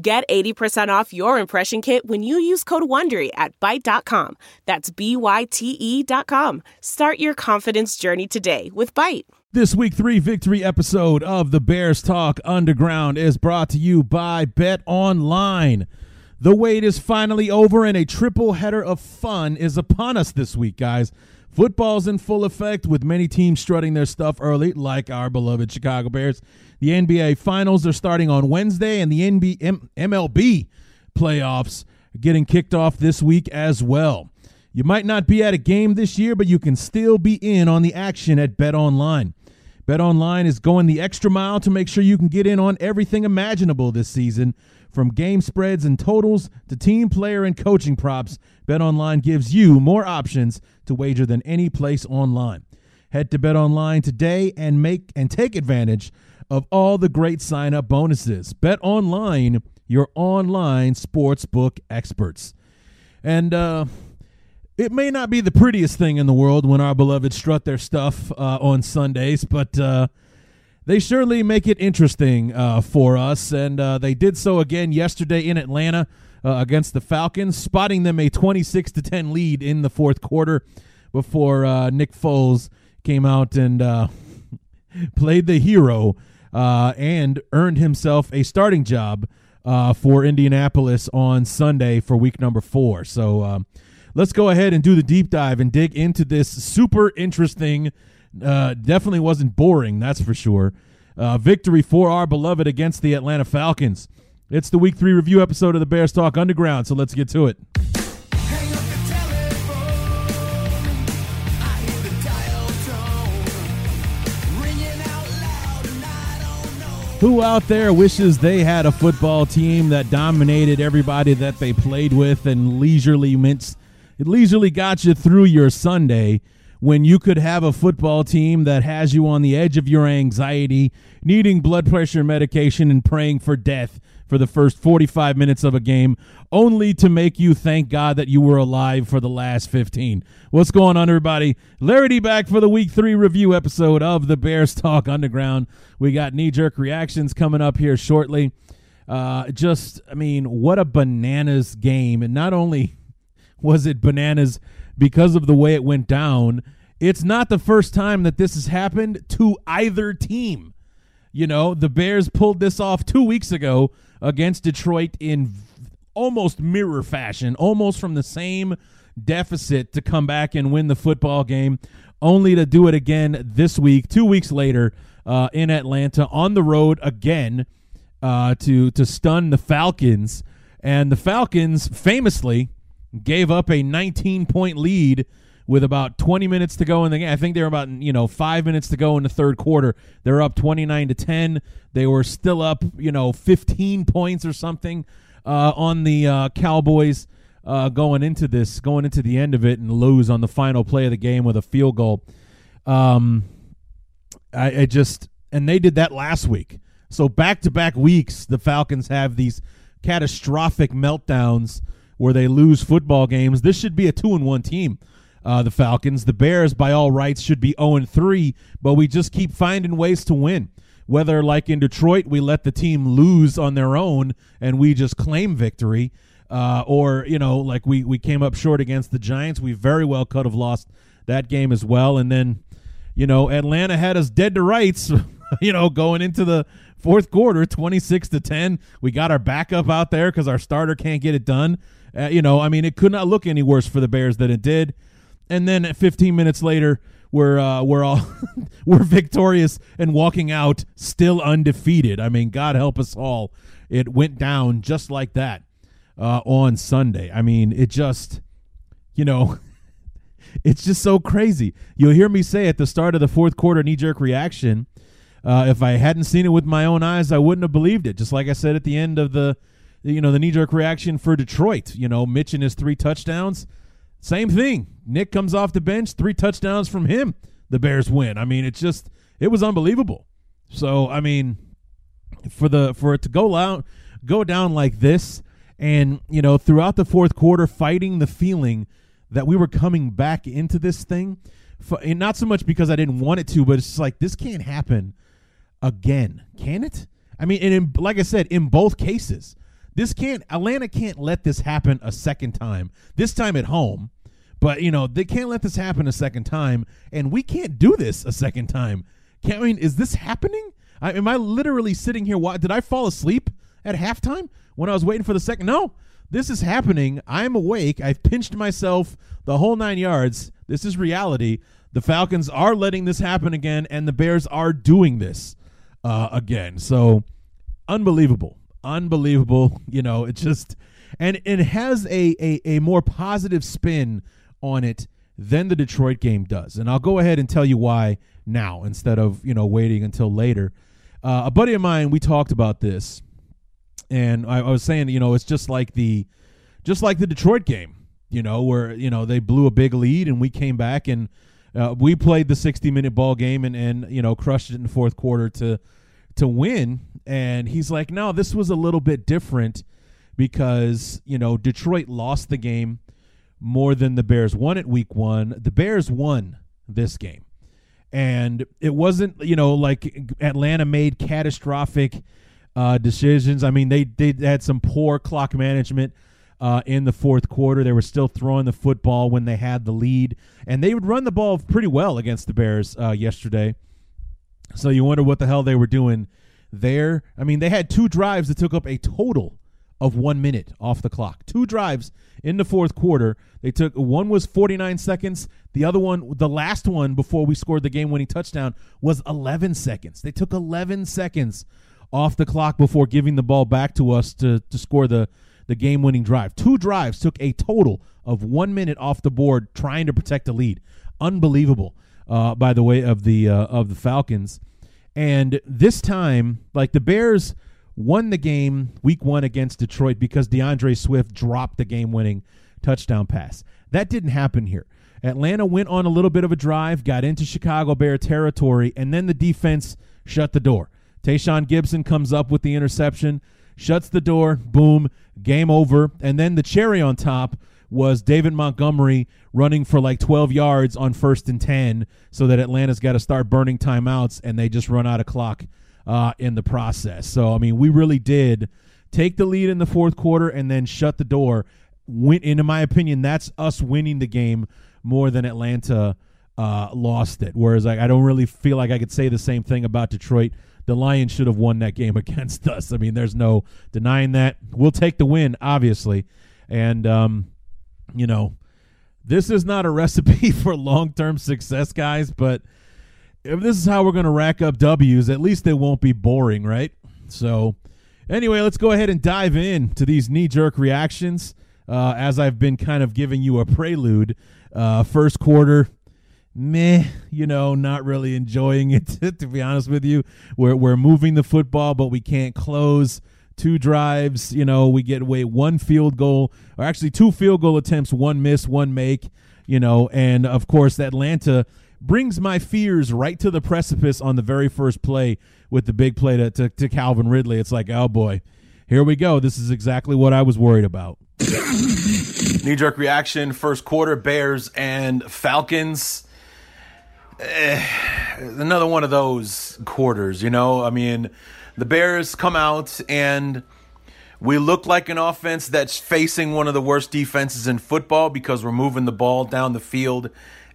Get 80% off your impression kit when you use code WONDERY at Byte.com. That's B-Y-T-E dot com. Start your confidence journey today with Byte. This week three victory episode of the Bears Talk Underground is brought to you by Bet Online. The wait is finally over and a triple header of fun is upon us this week, guys. Football's in full effect with many teams strutting their stuff early, like our beloved Chicago Bears. The NBA Finals are starting on Wednesday, and the NBA, M- MLB playoffs are getting kicked off this week as well. You might not be at a game this year, but you can still be in on the action at Bet Online. Bet Online is going the extra mile to make sure you can get in on everything imaginable this season. From game spreads and totals to team player and coaching props, BetOnline gives you more options to wager than any place online. Head to BetOnline today and make and take advantage of all the great sign-up bonuses. BetOnline, your online sportsbook experts. And uh it may not be the prettiest thing in the world when our beloved strut their stuff uh, on Sundays, but uh, they surely make it interesting uh, for us, and uh, they did so again yesterday in Atlanta uh, against the Falcons, spotting them a 26 to 10 lead in the fourth quarter before uh, Nick Foles came out and uh, played the hero uh, and earned himself a starting job for Indianapolis on Sunday for week number four. So um, let's go ahead and do the deep dive and dig into this super interesting uh, definitely wasn't boring, that's for sure. Uh, victory for our beloved against the Atlanta Falcons. It's the week three review episode of the Bears Talk Underground, so let's get to it. Who out there wishes they had a football team that dominated everybody that they played with and leisurely mints, leisurely got you through your Sunday? When you could have a football team that has you on the edge of your anxiety, needing blood pressure medication, and praying for death for the first 45 minutes of a game, only to make you thank God that you were alive for the last 15. What's going on, everybody? Larry D back for the week three review episode of the Bears Talk Underground. We got knee jerk reactions coming up here shortly. Uh, just, I mean, what a bananas game. And not only was it bananas because of the way it went down. It's not the first time that this has happened to either team. You know, the Bears pulled this off two weeks ago against Detroit in almost mirror fashion, almost from the same deficit to come back and win the football game, only to do it again this week, two weeks later uh, in Atlanta on the road again uh, to to stun the Falcons. And the Falcons famously gave up a 19 point lead with about 20 minutes to go in the game. I think they were about, you know, five minutes to go in the third quarter. They're up 29 to 10. They were still up, you know, 15 points or something uh, on the uh, Cowboys uh, going into this, going into the end of it and lose on the final play of the game with a field goal. Um, I, I just, and they did that last week. So back to back weeks, the Falcons have these catastrophic meltdowns where they lose football games. This should be a two and one team. Uh, the Falcons, the Bears, by all rights, should be zero and three, but we just keep finding ways to win. Whether, like in Detroit, we let the team lose on their own and we just claim victory, uh, or you know, like we we came up short against the Giants, we very well could have lost that game as well. And then, you know, Atlanta had us dead to rights. you know, going into the fourth quarter, twenty six to ten. We got our backup out there because our starter can't get it done. Uh, you know, I mean, it could not look any worse for the Bears than it did. And then 15 minutes later, we're uh, we're all we're victorious and walking out still undefeated. I mean, God help us all. It went down just like that uh, on Sunday. I mean, it just, you know, it's just so crazy. You'll hear me say at the start of the fourth quarter knee jerk reaction. Uh, if I hadn't seen it with my own eyes, I wouldn't have believed it. Just like I said at the end of the you know, the knee jerk reaction for Detroit. You know, Mitch and his three touchdowns. Same thing. Nick comes off the bench, three touchdowns from him. The Bears win. I mean, it's just it was unbelievable. So I mean, for the for it to go out go down like this, and you know, throughout the fourth quarter, fighting the feeling that we were coming back into this thing. And not so much because I didn't want it to, but it's like this can't happen again, can it? I mean, and in, like I said, in both cases, this can't. Atlanta can't let this happen a second time. This time at home, but you know they can't let this happen a second time, and we can't do this a second time. Can I mean, is this happening? I, am I literally sitting here? Why did I fall asleep at halftime when I was waiting for the second? No, this is happening. I'm awake. I've pinched myself the whole nine yards. This is reality. The Falcons are letting this happen again, and the Bears are doing this uh, again. So unbelievable, unbelievable. You know, it just and it has a, a a more positive spin on it than the Detroit game does, and I'll go ahead and tell you why now instead of you know waiting until later. Uh, a buddy of mine, we talked about this, and I, I was saying, you know, it's just like the just like the Detroit game, you know, where you know they blew a big lead and we came back and uh, we played the 60 minute ball game and and you know crushed it in the fourth quarter to to win. And he's like, no, this was a little bit different because you know Detroit lost the game more than the Bears won it week one. The Bears won this game. And it wasn't, you know, like Atlanta made catastrophic uh, decisions. I mean, they, they had some poor clock management uh, in the fourth quarter. They were still throwing the football when they had the lead, and they would run the ball pretty well against the Bears uh, yesterday. So you wonder what the hell they were doing there. I mean, they had two drives that took up a total of one minute off the clock. Two drives in the fourth quarter. They took one was 49 seconds. The other one, the last one before we scored the game winning touchdown, was 11 seconds. They took 11 seconds off the clock before giving the ball back to us to, to score the, the game winning drive. Two drives took a total of one minute off the board trying to protect the lead. Unbelievable, uh, by the way, of the uh, of the Falcons. And this time, like the Bears won the game week one against Detroit because D'Andre Swift dropped the game winning touchdown pass. That didn't happen here. Atlanta went on a little bit of a drive, got into Chicago Bear territory, and then the defense shut the door. Tashaun Gipson comes up with the interception, shuts the door, boom, game over. And then the cherry on top was David Montgomery running for like 12 yards on first and 10 so that Atlanta's got to start burning timeouts and they just run out of clock uh, in the process. So, I mean, we really did take the lead in the fourth quarter and then shut the door. Win, in my opinion, that's us winning the game more than Atlanta uh, lost it. Whereas I, I don't really feel like I could say the same thing about Detroit the Lions should have won that game against us. I mean, there's no denying that. We'll take the win, obviously. And, um, you know, this is not a recipe for long term success, guys, but if this is how we're going to rack up W's, at least they won't be boring, right? So, anyway, let's go ahead and dive in to these knee jerk reactions. Uh, as I've been kind of giving you a prelude, uh, first quarter, meh, you know, not really enjoying it, to be honest with you. We're, we're moving the football, but we can't close. Two drives, you know, we get away one field goal, or actually two field goal attempts, one miss, one make, you know, and of course, Atlanta brings my fears right to the precipice on the very first play with the big play to, to, to Calvin Ridley. It's like, oh boy, here we go. This is exactly what I was worried about. Knee jerk reaction, first quarter, Bears and Falcons eh, another one of those quarters, you know? I mean, the Bears come out and we look like an offense that's facing one of the worst defenses in football because we're moving the ball down the field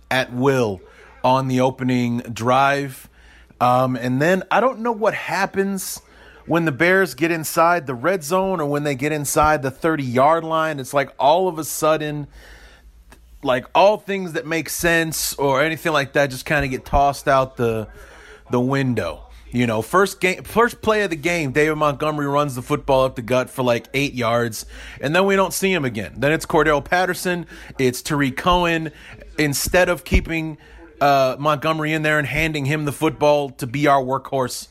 at will on the opening drive. Um, and then I don't know what happens when the Bears get inside the red zone or when they get inside the 30 yard line. It's like all of a sudden like all things that make sense or anything like that just kind of get tossed out the the window. You know, first game, first play of the game, David Montgomery runs the football up the gut for like eight yards, and then we don't see him again. Then it's Cordarrelle Patterson, it's Tarik Cohen. Instead of keeping uh, Montgomery in there and handing him the football to be our workhorse,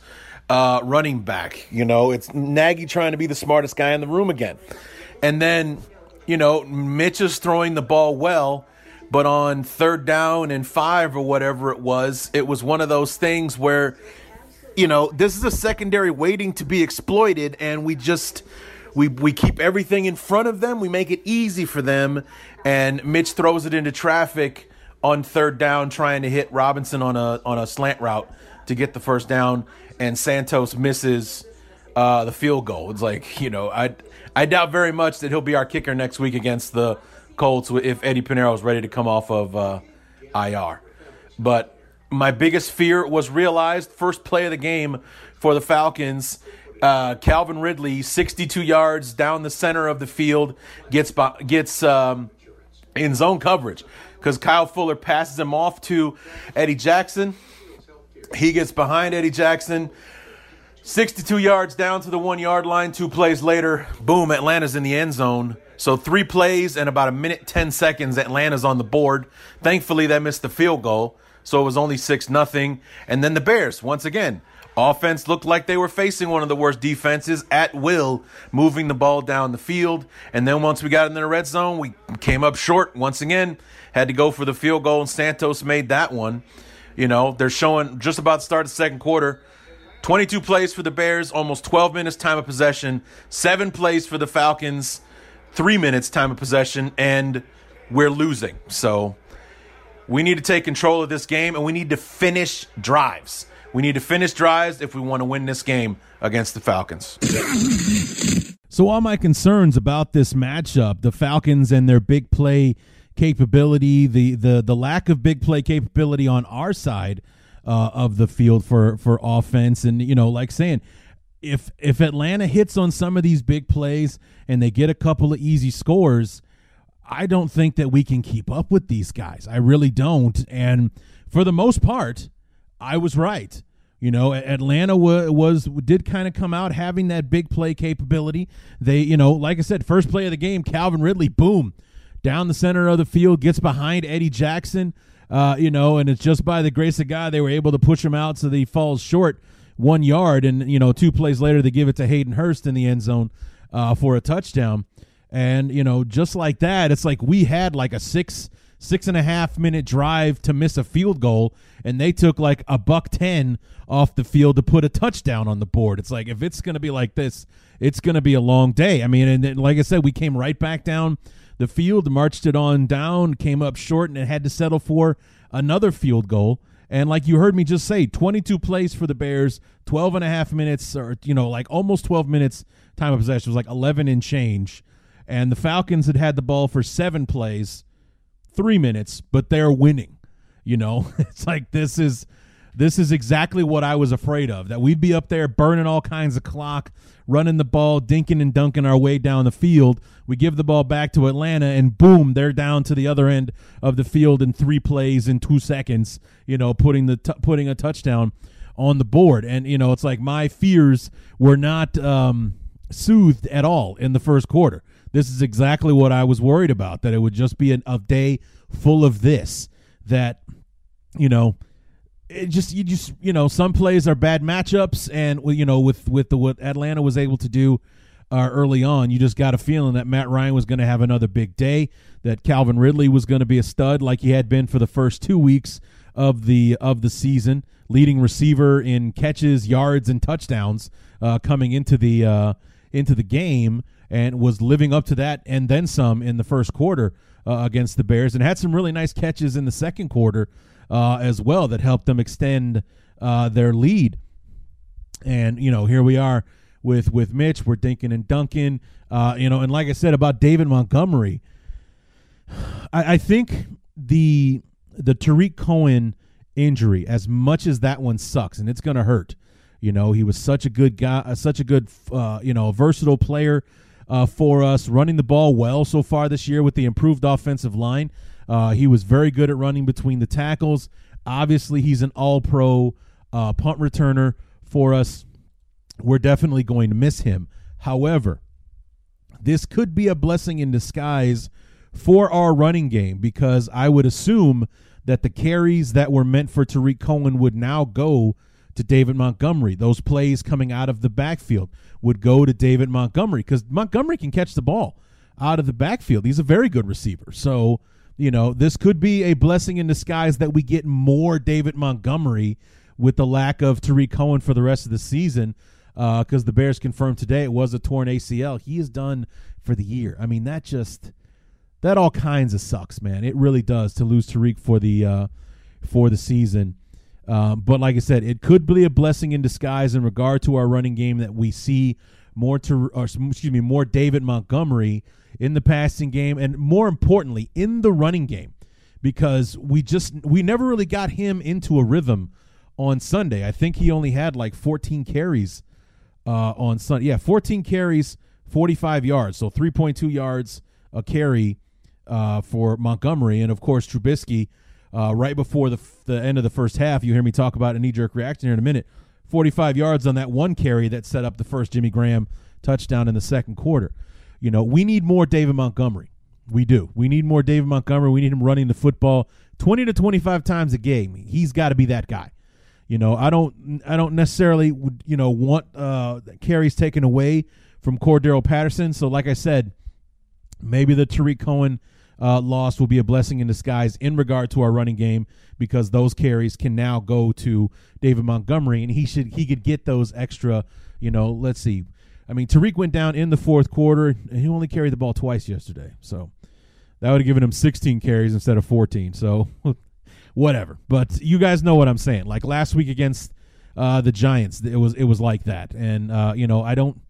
uh, running back. You know, it's Nagy trying to be the smartest guy in the room again. And then, you know, Mitch is throwing the ball well, but on third down and five or whatever it was, it was one of those things where, you know, this is a secondary waiting to be exploited, and we just we we keep everything in front of them. We make it easy for them, and Mitch throws it into traffic on third down, trying to hit Robinson on a on a slant route to get the first down, and Santos misses uh, the field goal. It's like you know, I I doubt very much that he'll be our kicker next week against the Colts if Eddie Piñeiro is ready to come off of uh, IR. But my biggest fear was realized. First play of the game for the Falcons. Uh, Calvin Ridley, 62 yards down the center of the field, gets gets um, in zone coverage because Kyle Fuller passes him off to Eddie Jackson. He gets behind Eddie Jackson, 62 yards down to the one yard line. Two plays later, boom, Atlanta's in the end zone. So three plays and about a minute 10 seconds, Atlanta's on the board. Thankfully, they missed the field goal. So it was only 6 nothing. And then the Bears, once again, Offense looked like they were facing one of the worst defenses at will, moving the ball down the field. And then once we got in the red zone, we came up short once again. Had to go for the field goal, and Santos made that one. You know, they're showing just about to start the second quarter. 22 plays for the Bears, almost 12 minutes time of possession, seven plays for the Falcons, three minutes time of possession, and we're losing. So we need to take control of this game and we need to finish drives. We need to finish drives if we want to win this game against the Falcons. So, all my concerns about this matchup, the Falcons and their big play capability, the the the lack of big play capability on our side uh, of the field for for offense, and you know, like saying, if if Atlanta hits on some of these big plays and they get a couple of easy scores, I don't think that we can keep up with these guys. I really don't, and for the most part I was right. You know, Atlanta was, was did kind of come out having that big play capability. They, you know, like I said, first play of the game, Calvin Ridley, boom, down the center of the field, gets behind Eddie Jackson. Uh, you know, and it's just by the grace of God they were able to push him out so that he falls short one yard, and you know, two plays later they give it to Hayden Hurst in the end zone uh, for a touchdown. And you know, just like that, it's like we had like a six six and a half minute drive to miss a field goal, and they took like a buck ten off the field to put a touchdown on the board. It's like if it's going to be like this, it's going to be a long day. I mean, and, and like I said, we came right back down the field, marched it on down, came up short, and it had to settle for another field goal. And like you heard me just say, 22 plays for the Bears, 12 and a half minutes, or, you know, like almost 12 minutes time of possession. It was like 11 and change. And the Falcons had had the ball for seven plays three minutes, but they're winning. You know, it's like this is this is exactly what I was afraid of. That we'd be up there burning all kinds of clock, running the ball, dinking and dunking our way down the field. We give the ball back to Atlanta, and boom, they're down to the other end of the field in three plays in two seconds. You know, putting the t- putting a touchdown on the board, and you know, it's like my fears were not um, soothed at all in the first quarter. This is exactly what I was worried about that it would just be an, a day full of this. That, you know, it just you just you know some plays are bad matchups and you know with with the what Atlanta was able to do uh, early on you just got a feeling that Matt Ryan was going to have another big day that Calvin Ridley was going to be a stud like he had been for the first 2 weeks of the of the season leading receiver in catches yards and touchdowns uh, coming into the uh, into the game and was living up to that and then some in the first quarter uh, against the Bears and had some really nice catches in the second quarter uh, as well that helped them extend uh, their lead. And you know, here we are with with Mitch. We're dinking and dunking. Uh, you know, and like I said about David Montgomery, I, I think the the Tarik Cohen injury, as much as that one sucks, and it's going to hurt. You know, he was such a good guy, uh, such a good, uh, you know, versatile player uh, for us, running the ball well so far this year with the improved offensive line. Uh, he was very good at running between the tackles. Obviously, he's an all pro uh, punt returner for us. We're definitely going to miss him. However, this could be a blessing in disguise for our running game because I would assume that the carries that were meant for Tarik Cohen would now go to David Montgomery. Those plays coming out of the backfield would go to David Montgomery because Montgomery can catch the ball out of the backfield. He's a very good receiver. So, you know, this could be a blessing in disguise that we get more David Montgomery with the lack of Tarik Cohen for the rest of the season because uh, the Bears confirmed today it was a torn ACL. He is done for the year. I mean, that just that all kinds of sucks, man. It really does to lose Tarik for the uh, for the season. Um, but like I said, it could be a blessing in disguise in regard to our running game that we see more to, or excuse me, more David Montgomery in the passing game, and more importantly, in the running game, because we just we never really got him into a rhythm on Sunday. I think he only had like 14 carries uh, on Sunday. Yeah, 14 carries, 45 yards, so 3.2 yards a carry uh, for Montgomery, and of course Trubisky. Uh, right before the, f- the end of the first half, you hear me talk about a knee jerk reaction here in a minute. 45 yards on that one carry that set up the first Jimmy Graham touchdown in the second quarter. You know, we need more David Montgomery. We do. We need more David Montgomery. We need him running the football 20 to 25 times a game. He's got to be that guy. You know, I don't I don't necessarily you know want uh, carries taken away from Cordarrelle Patterson. So like I said, maybe the Tarik Cohen uh, loss will be a blessing in disguise in regard to our running game because those carries can now go to David Montgomery and he should he could get those extra. You know, let's see. I mean, Tarik went down in the fourth quarter. And he only carried the ball twice yesterday, so that would have given him 16 carries instead of 14. So whatever. But you guys know what I'm saying. Like last week against uh, the Giants, it was it was like that. And uh, you know, I don't.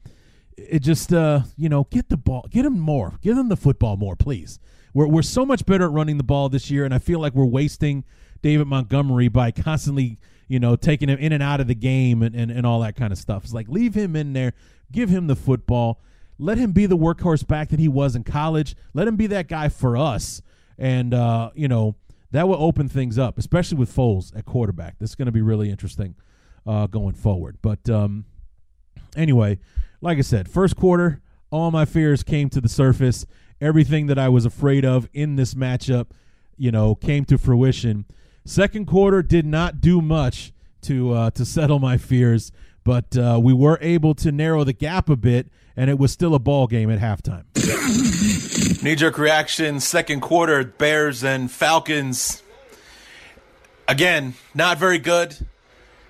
It just uh, you know, get the ball, get him more, give him the football more, please. We're we're so much better at running the ball this year, and I feel like we're wasting David Montgomery by constantly you know taking him in and out of the game and, and, and all that kind of stuff. It's like leave him in there, give him the football. Let him be the workhorse back that he was in college. Let him be that guy for us. And uh, you know, that will open things up, especially with Foles at quarterback. This is going to be really interesting uh, going forward. But um, anyway, like I said, first quarter, all my fears came to the surface. Everything that I was afraid of in this matchup, you know, came to fruition. Second quarter did not do much to uh, to settle my fears, but uh, we were able to narrow the gap a bit, and it was still a ball game at halftime. Knee jerk reaction, second quarter, Bears and Falcons. Again, not very good.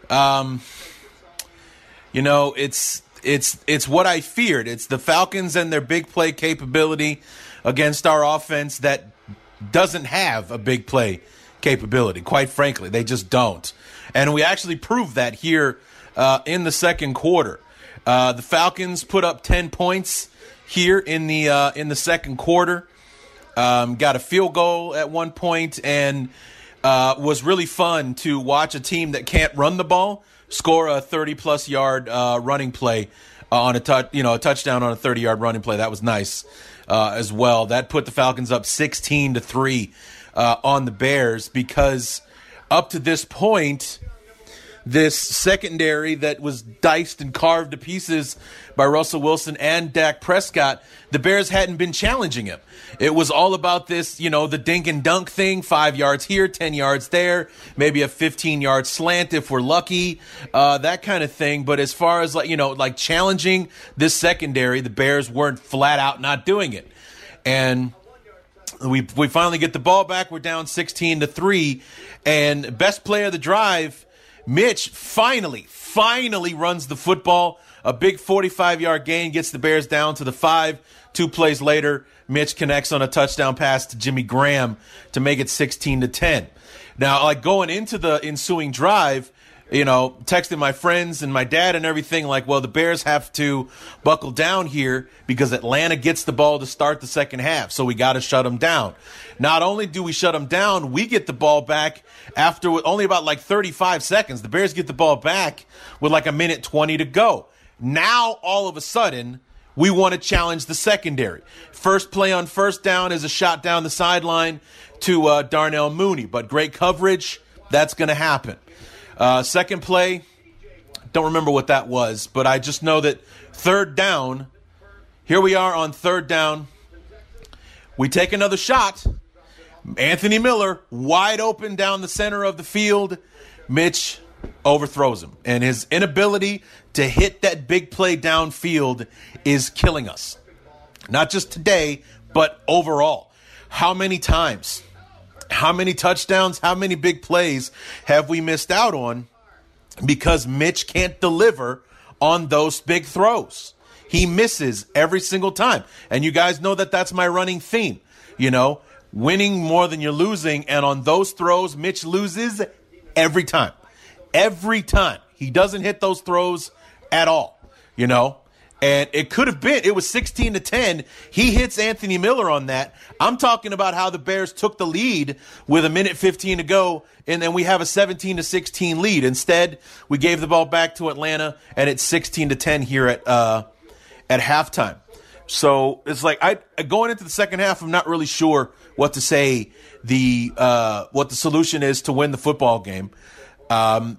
Um, you know, it's it's it's what I feared. It's the Falcons and their big play capability against our offense that doesn't have a big play capability. Quite frankly, they just don't. And we actually proved that here uh, in the second quarter. Uh, the Falcons put up ten points here in the uh, in the second quarter. Um, got a field goal at one point and uh, was really fun to watch a team that can't run the ball score a 30 plus yard uh, running play uh, on a touch, you know, a touchdown on a 30 yard running play. That was nice uh, as well. That put the Falcons up 16 to three uh, on the Bears because up to this point this secondary that was diced and carved to pieces by Russell Wilson and Dak Prescott, the Bears hadn't been challenging him. It was all about this, you know, the dink and dunk thing, five yards here, 10 yards there, maybe a 15 yard slant if we're lucky, uh, that kind of thing. But as far as like, you know, like challenging this secondary, the Bears weren't flat out not doing it. And we, we finally get the ball back. We're down 16 to 3. And best play of the drive Mitch finally, finally runs the football. A big 45 yard gain gets the Bears down to the five. Two plays later, Mitch connects on a touchdown pass to Jimmy Graham to make it 16 to 10. Now, like going into the ensuing drive, you know, texting my friends and my dad and everything like, well, the Bears have to buckle down here because Atlanta gets the ball to start the second half. So we got to shut them down. Not only do we shut them down, we get the ball back after only about like 35 seconds. The Bears get the ball back with like a minute 20 to go. Now, all of a sudden, we want to challenge the secondary. First play on first down is a shot down the sideline to uh, Darnell Mooney, but great coverage. That's going to happen. Uh, second play, don't remember what that was, but I just know that third down, here we are on third down. We take another shot. Anthony Miller, wide open down the center of the field. Mitch overthrows him. And his inability to hit that big play downfield is killing us. Not just today, but overall. How many times, how many touchdowns, how many big plays have we missed out on because Mitch can't deliver on those big throws? He misses every single time. And you guys know that that's my running theme. You know, winning more than you're losing. And on those throws, Mitch loses every time. Every time. He doesn't hit those throws at all, you know? And it could have been, it was 16 to 10. He hits Anthony Miller on that. I'm talking about how the Bears took the lead with a minute 15 to go, and then we have a 17 to 16 lead. Instead, we gave the ball back to Atlanta, and it's 16 to 10 here at, uh, at halftime. So it's like I going into the second half, I'm not really sure what to say the uh, what the solution is to win the football game. Um,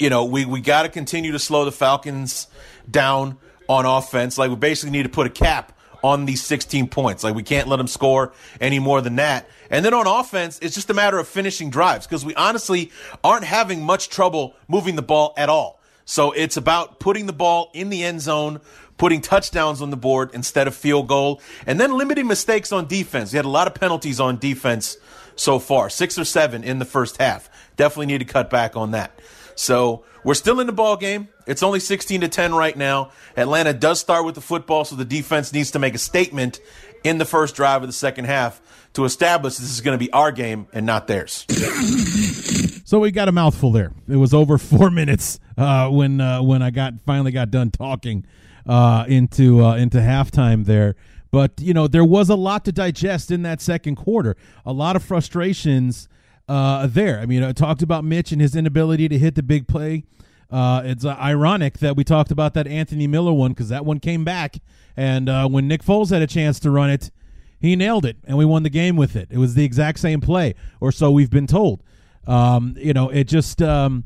you know, we we got to continue to slow the Falcons down on offense. Like we basically need to put a cap on these 16 points. Like we can't let them score any more than that. And then on offense, it's just a matter of finishing drives because we honestly aren't having much trouble moving the ball at all. So it's about putting the ball in the end zone, putting touchdowns on the board instead of field goal, and then limiting mistakes on defense. We had a lot of penalties on defense so far, six or seven in the first half. Definitely need to cut back on that. So we're still in the ball game. It's only 16 to 10 right now. Atlanta does start with the football, so the defense needs to make a statement in the first drive of the second half to establish this is going to be our game and not theirs. So we got a mouthful there. It was over four minutes uh, when uh, when I got finally got done talking uh, into uh, into halftime there. But you know there was a lot to digest in that second quarter. A lot of frustrations uh, there. I mean, I talked about Mitch and his inability to hit the big play. Uh, it's uh, ironic that we talked about that Anthony Miller one because that one came back, and uh, when Nick Foles had a chance to run it, he nailed it, and we won the game with it. It was the exact same play, or so we've been told. Um, you know, it just um,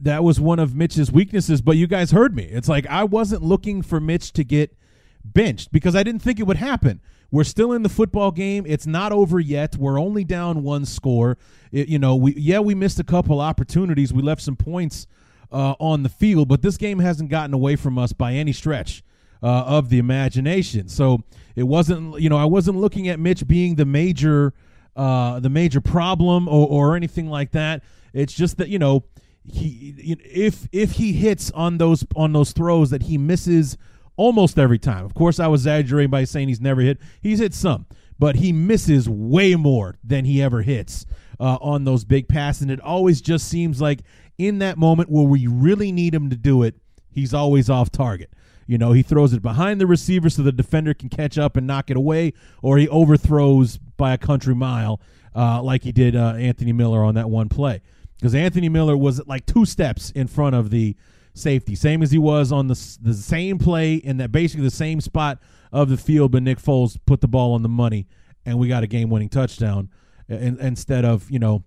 that was one of Mitch's weaknesses. But you guys heard me. It's like I wasn't looking for Mitch to get benched because I didn't think it would happen. We're still in the football game. It's not over yet. We're only down one score. It, you know, we yeah we missed a couple opportunities. We left some points uh, on the field, but this game hasn't gotten away from us by any stretch uh, of the imagination. So it wasn't you know I wasn't looking at Mitch being the major uh, the major problem or, or anything like that. It's just that you know he if if he hits on those on those throws that he misses almost every time. Of course, I was exaggerating by saying he's never hit. He's hit some, but he misses way more than he ever hits uh, on those big passes. And it always just seems like in that moment where we really need him to do it, he's always off target. You know, he throws it behind the receiver so the defender can catch up and knock it away, or he overthrows by a country mile, uh, like he did uh, Anthony Miller on that one play. Because Anthony Miller was like two steps in front of the safety, same as he was on the the same play in that basically the same spot of the field. But Nick Foles put the ball on the money, and we got a game winning touchdown in, instead of you know,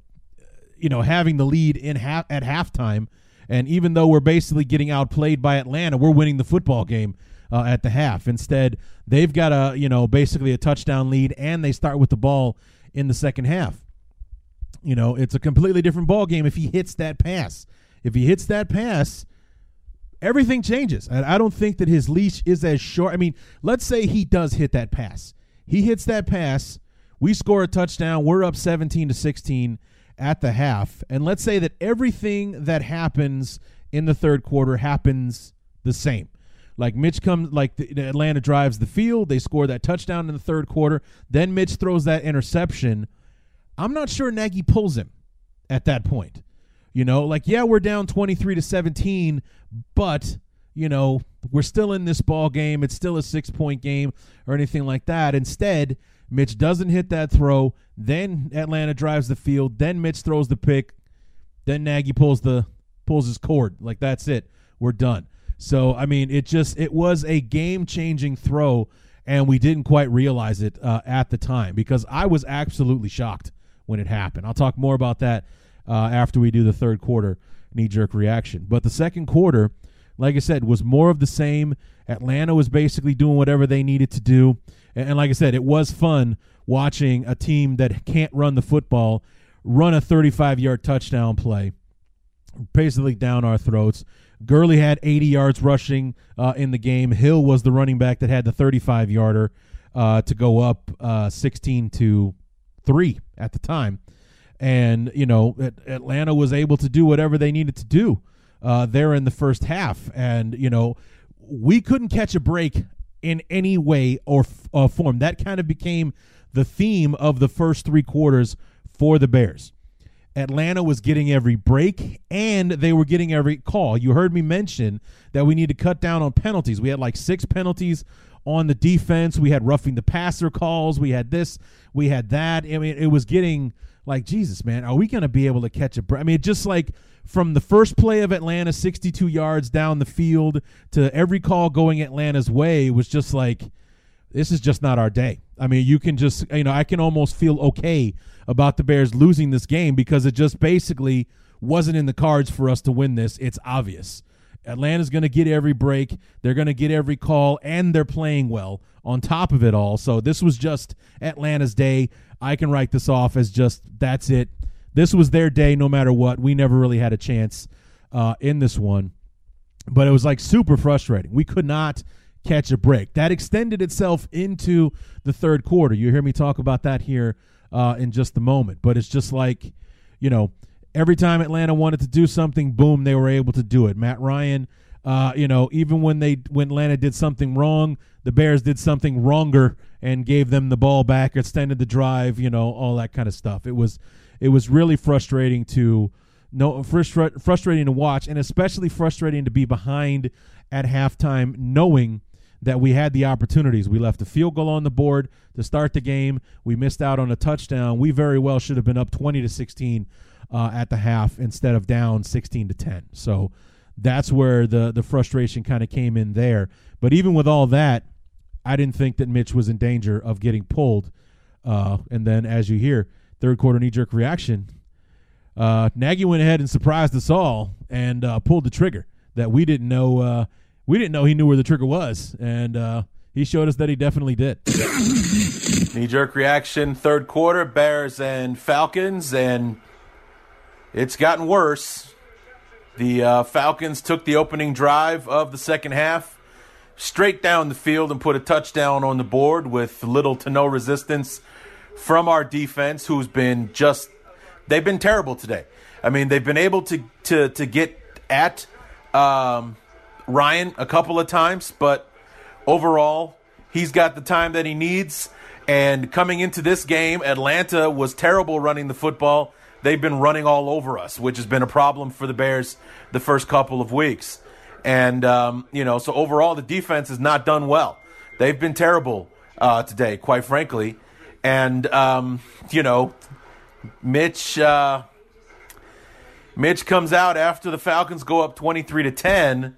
you know having the lead in half at halftime. And even though we're basically getting outplayed by Atlanta, we're winning the football game uh, at the half. Instead, they've got a you know basically a touchdown lead, and they start with the ball in the second half. You know, it's a completely different ball game if he hits that pass. If he hits that pass, everything changes. And I don't think that his leash is as short. I mean, let's say he does hit that pass. He hits that pass. We score a touchdown. We're up 17 to 16 at the half. And let's say that everything that happens in the third quarter happens the same. Like Mitch comes, like Atlanta drives the field. They score that touchdown in the third quarter. Then Mitch throws that interception. I'm not sure Nagy pulls him at that point. You know, like yeah, we're down 23 to 17, but you know, we're still in this ball game. It's still a 6-point game or anything like that. Instead, Mitch doesn't hit that throw, then Atlanta drives the field, then Mitch throws the pick, then Nagy pulls the pulls his cord. Like that's it. We're done. So, I mean, it just it was a game-changing throw and we didn't quite realize it uh, at the time because I was absolutely shocked when it happened. I'll talk more about that uh, after we do the third quarter knee jerk reaction. But the second quarter, like I said, was more of the same. Atlanta was basically doing whatever they needed to do. And, and like I said, it was fun watching a team that can't run the football run a 35 yard touchdown play basically down our throats. Gurley had 80 yards rushing uh, in the game. Hill was the running back that had the 35 yarder uh, to go up uh, 16 to three at the time, and you know Atlanta was able to do whatever they needed to do uh, there in the first half, and you know we couldn't catch a break in any way or uh, form. That kind of became the theme of the first three quarters for the Bears. Atlanta was getting every break and they were getting every call. You heard me mention that we need to cut down on penalties. We had like six penalties on the defense. We had roughing the passer calls. We had this. We had that. I mean, it was getting like Jesus, man. Are we going to be able to catch a break? I mean, just like from the first play of Atlanta, 62 yards down the field to every call going Atlanta's way was just like this is just not our day. I mean, you can just you know I can almost feel okay about the Bears losing this game because it just basically wasn't in the cards for us to win this. It's obvious. Atlanta's going to get every break. They're going to get every call, and they're playing well on top of it all. So this was just Atlanta's day. I can write this off as just that's it. This was their day no matter what. We never really had a chance uh, in this one. But it was like super frustrating. We could not catch a break. That extended itself into the third quarter. You hear me talk about that here uh, in just a moment. But it's just like, you know, every time Atlanta wanted to do something, boom, they were able to do it. Matt Ryan, uh, you know, even when they when Atlanta did something wrong, the Bears did something wronger and gave them the ball back, extended the drive, you know, all that kind of stuff. It was it was really frustrating to no frustrating to watch, and especially frustrating to be behind at halftime, knowing that we had the opportunities. We left a field goal on the board to start the game. We missed out on a touchdown. We very well should have been up 20 to 16 uh, at the half instead of down 16 to 10. So that's where the the frustration kind of came in there. But even with all that, I didn't think that Mitch was in danger of getting pulled. Uh, and then, as you hear, third quarter knee jerk reaction. Uh, Nagy went ahead and surprised us all and uh, pulled the trigger that we didn't know. Uh, we didn't know he knew where the trigger was, and uh, he showed us that he definitely did. Knee jerk reaction, third quarter, Bears and Falcons, and it's gotten worse. The uh, Falcons took the opening drive of the second half straight down the field and put a touchdown on the board with little to no resistance from our defense, who's been just they've been terrible today. I mean, they've been able to to to get at um, Ryan a couple of times, but overall, he's got the time that he needs. And coming into this game, Atlanta was terrible running the football. They've been running all over us, which has been a problem for the Bears the first couple of weeks. And, um, you know, so overall, the defense has not done well. They've been terrible uh, today, quite frankly. And, um, you know, Mitch. Uh, Mitch comes out after the Falcons go up 23 to 10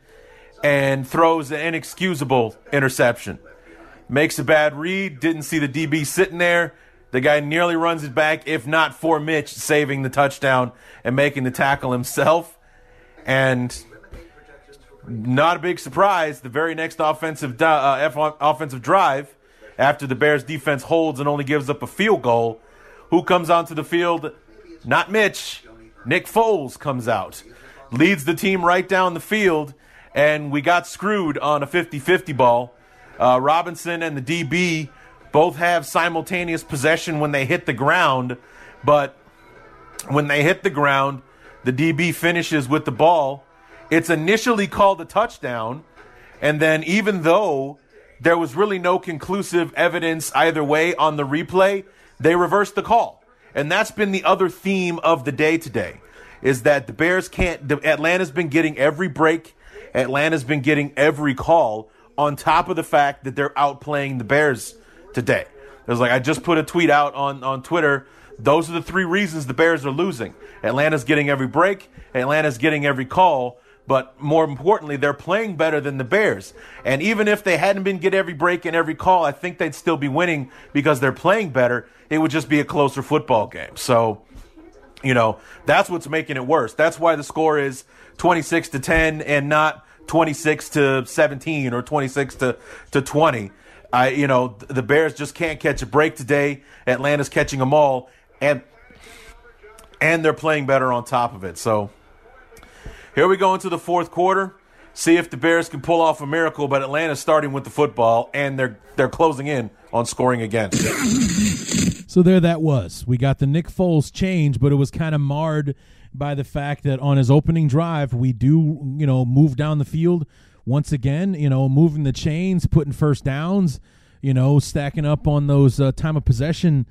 and throws an inexcusable interception. Makes a bad read, didn't see the DB sitting there. The guy nearly runs it back, if not for Mitch saving the touchdown and making the tackle himself. And not a big surprise, the very next offensive uh, offensive drive, after the Bears defense holds and only gives up a field goal, who comes onto the field? Not Mitch. Nick Foles comes out, leads the team right down the field, and we got screwed on a 50 50 ball. Uh, Robinson and the DB both have simultaneous possession when they hit the ground, but when they hit the ground, the DB finishes with the ball. It's initially called a touchdown, and then even though there was really no conclusive evidence either way on the replay, they reversed the call. And that's been the other theme of the day today is that the Bears can't the, Atlanta's been getting every break Atlanta's been getting every call on top of the fact that they're outplaying the Bears today. It was like I just put a tweet out on, on Twitter. Those are the three reasons the Bears are losing. Atlanta's getting every break, Atlanta's getting every call, but more importantly, they're playing better than the Bears. And even if they hadn't been get every break and every call, I think they'd still be winning because they're playing better. It would just be a closer football game. So, you know, that's what's making it worse. That's why the score is 26 to 10 and not 26 to 17 or 26 to, to 20. I, you know, the Bears just can't catch a break today. Atlanta's catching them all, and and they're playing better on top of it. So, Here we go into the fourth quarter. See if the Bears can pull off a miracle, but Atlanta's starting with the football and they're they're closing in on scoring again. So there that was. We got the Nick Foles change, but it was kind of marred by the fact that on his opening drive, we do, you know, move down the field once again, you know, moving the chains, putting first downs, you know, stacking up on those uh, time of possession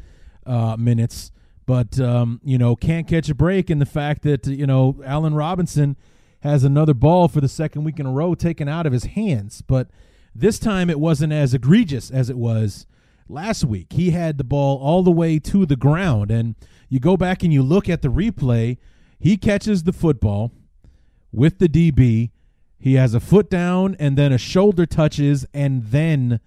uh, minutes. But, um, you know, can't catch a break in the fact that, you know, Allen Robinson has another ball for the second week in a row taken out of his hands. But this time it wasn't as egregious as it was last week. He had the ball all the way to the ground. And you go back and you look at the replay, he catches the football with the DB. He has a foot down and then a shoulder touches and then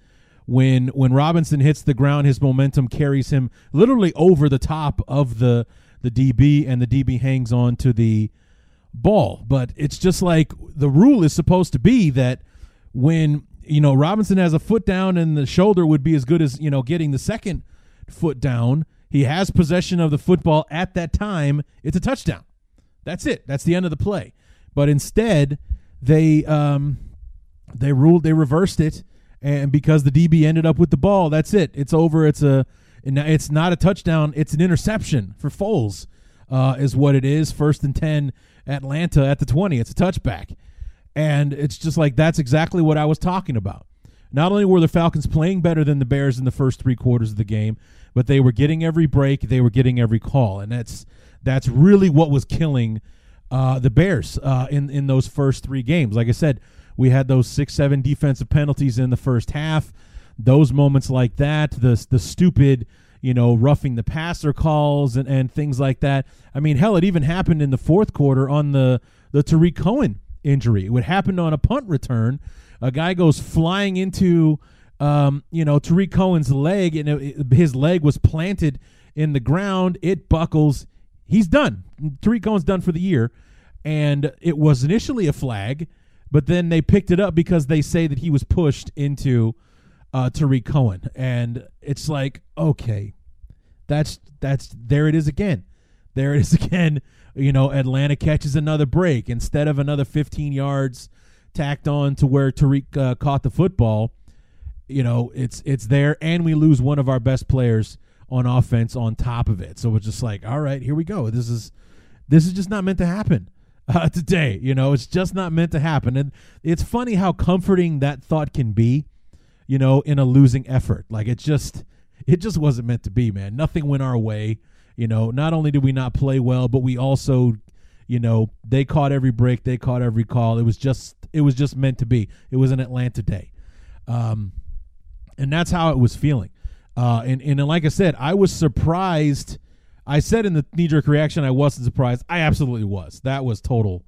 when when Robinson hits the ground his momentum carries him literally over the top of the the DB and the DB hangs on to the ball. But it's just like the rule is supposed to be that when you know Robinson has a foot down and the shoulder would be as good as you know getting the second foot down. He has possession of the football at that time. It's a touchdown. That's it. That's the end of the play. But instead, they um, they ruled they reversed it, and because the DB ended up with the ball, that's it. It's over. It's a it's not a touchdown. It's an interception for Foles, uh, is what it is. First and ten, Atlanta at the twenty. It's a touchback. And it's just like that's exactly what I was talking about. Not only were the Falcons playing better than the Bears in the first three quarters of the game, but they were getting every break, they were getting every call, and that's that's really what was killing uh, the Bears uh, in in those first three games. Like I said, we had those six, seven defensive penalties in the first half. Those moments like that, the the stupid, you know, roughing the passer calls and, and things like that. I mean, hell, it even happened in the fourth quarter on the the Tarik Cohen injury. It would happen on a punt return. A guy goes flying into, um, you know, Tarik Cohen's leg, and it, his leg was planted in the ground. It buckles. He's done. Tarik Cohen's done for the year. And it was initially a flag, but then they picked it up because they say that he was pushed into uh, Tarik Cohen. And it's like, okay, that's that's there it is again. There it is again you know, Atlanta catches another break instead of another 15 yards tacked on to where Tariq uh, caught the football. You know, it's it's there, and we lose one of our best players on offense on top of it. So it's just like, all right, here we go. This is this is just not meant to happen uh, today. You know, it's just not meant to happen, and it's funny how comforting that thought can be. You know, in a losing effort, like it just it just wasn't meant to be, man. Nothing went our way. You know, not only did we not play well, but we also, you know, they caught every break, they caught every call. It was just it was just meant to be. It was an Atlanta day. Um and that's how it was feeling. Uh and and like I said, I was surprised I said in the knee jerk reaction I wasn't surprised. I absolutely was. That was total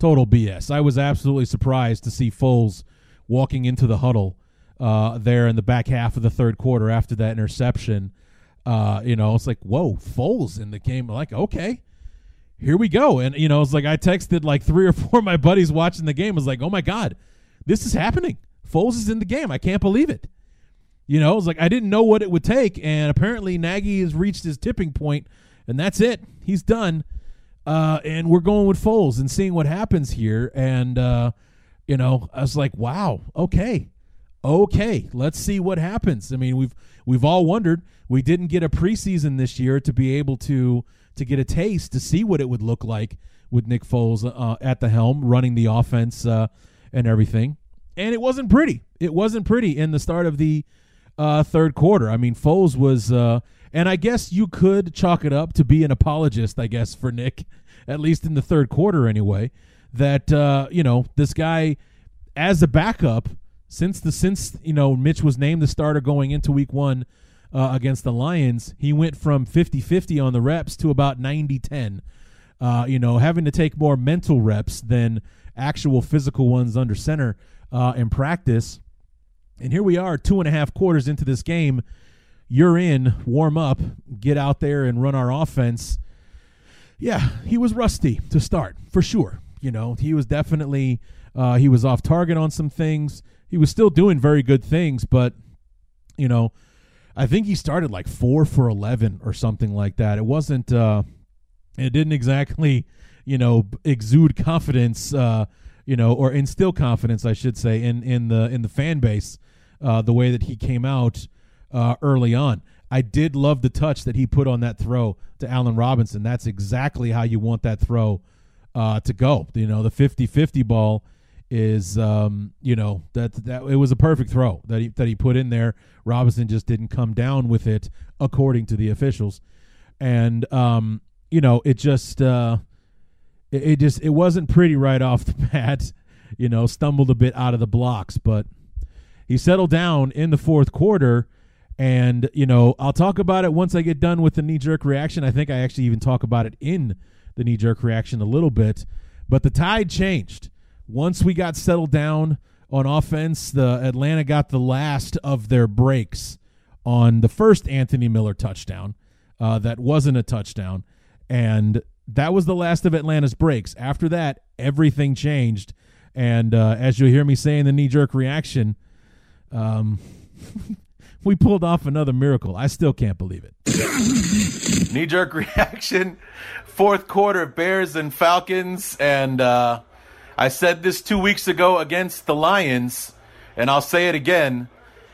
total BS. I was absolutely surprised to see Foles walking into the huddle uh, there in the back half of the third quarter after that interception uh, you know, it's like, whoa, Foles in the game. like, okay, here we go. And, you know, it's like I texted like three or four of my buddies watching the game. I was like, oh my God, this is happening. Foles is in the game. I can't believe it. You know, it's like I didn't know what it would take. And apparently Nagy has reached his tipping point, and that's it. He's done. Uh, and we're going with Foles and seeing what happens here. And, uh, you know, I was like, wow, okay okay, let's see what happens. I mean, we've we've all wondered. We didn't get a preseason this year to be able to to get a taste to see what it would look like with Nick Foles uh, at the helm, running the offense uh, and everything. And it wasn't pretty. It wasn't pretty in the start of the uh, third quarter. I mean, Foles was, uh, and I guess you could chalk it up to be an apologist. I guess for Nick, at least in the third quarter, anyway. That uh, you know this guy as a backup since the since you know Mitch was named the starter going into week 1 uh, against the Lions, he went from 50-50 on the reps to about 90-10. Uh, you know, having to take more mental reps than actual physical ones under center uh, in practice. And here we are, two and a half quarters into this game. You're in, warm up, get out there and run our offense. Yeah, he was rusty to start for sure. You know, he was definitely uh, he was off target on some things he was still doing very good things, but you know, I think he started like four for eleven or something like that. It wasn't. Uh, it didn't exactly you know, exude confidence, uh, you know, or instill confidence, I should say, in in the in the fan base, uh, the way that he came out uh, early on. I did love the touch that he put on that throw to Allen Robinson. That's exactly how you want that throw uh, to go. You know, the 50-50 ball is um, you know that that it was a perfect throw that he that he put in there. Robinson just didn't come down with it according to the officials, and um, you know it just uh, it, it just it wasn't pretty right off the bat. You know, stumbled a bit out of the blocks, but he settled down in the fourth quarter. And, you know, I'll talk about it once I get done with the knee jerk reaction. I think I actually even talk about it in the knee jerk reaction a little bit. But the tide changed once we got settled down on offense, the Atlanta got the last of their breaks on the first Anthony Miller touchdown. Uh, that wasn't a touchdown, and that was the last of Atlanta's breaks. After that, everything changed, and uh, as you'll hear me say in the knee jerk reaction, um, we pulled off another miracle. I still can't believe it. knee jerk reaction, fourth quarter, Bears and Falcons, and. Uh I said this two weeks ago against the Lions, and I'll say it again.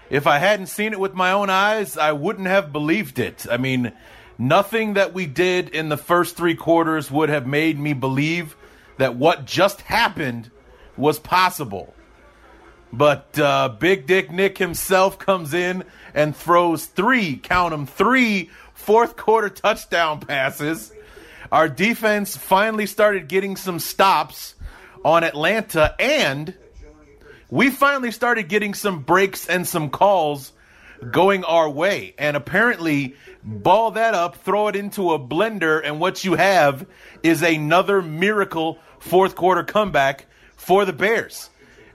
If I hadn't seen it with my own eyes, I wouldn't have believed it. I mean, nothing that we did in the first three quarters would have made me believe that what just happened was possible. But uh, Big Dick Nick himself comes in and throws three, count them, three fourth quarter touchdown passes. Our defense finally started getting some stops on Atlanta, and we finally started getting some breaks and some calls going our way. And apparently, ball that up, throw it into a blender, and what you have is another miracle fourth quarter comeback for the Bears.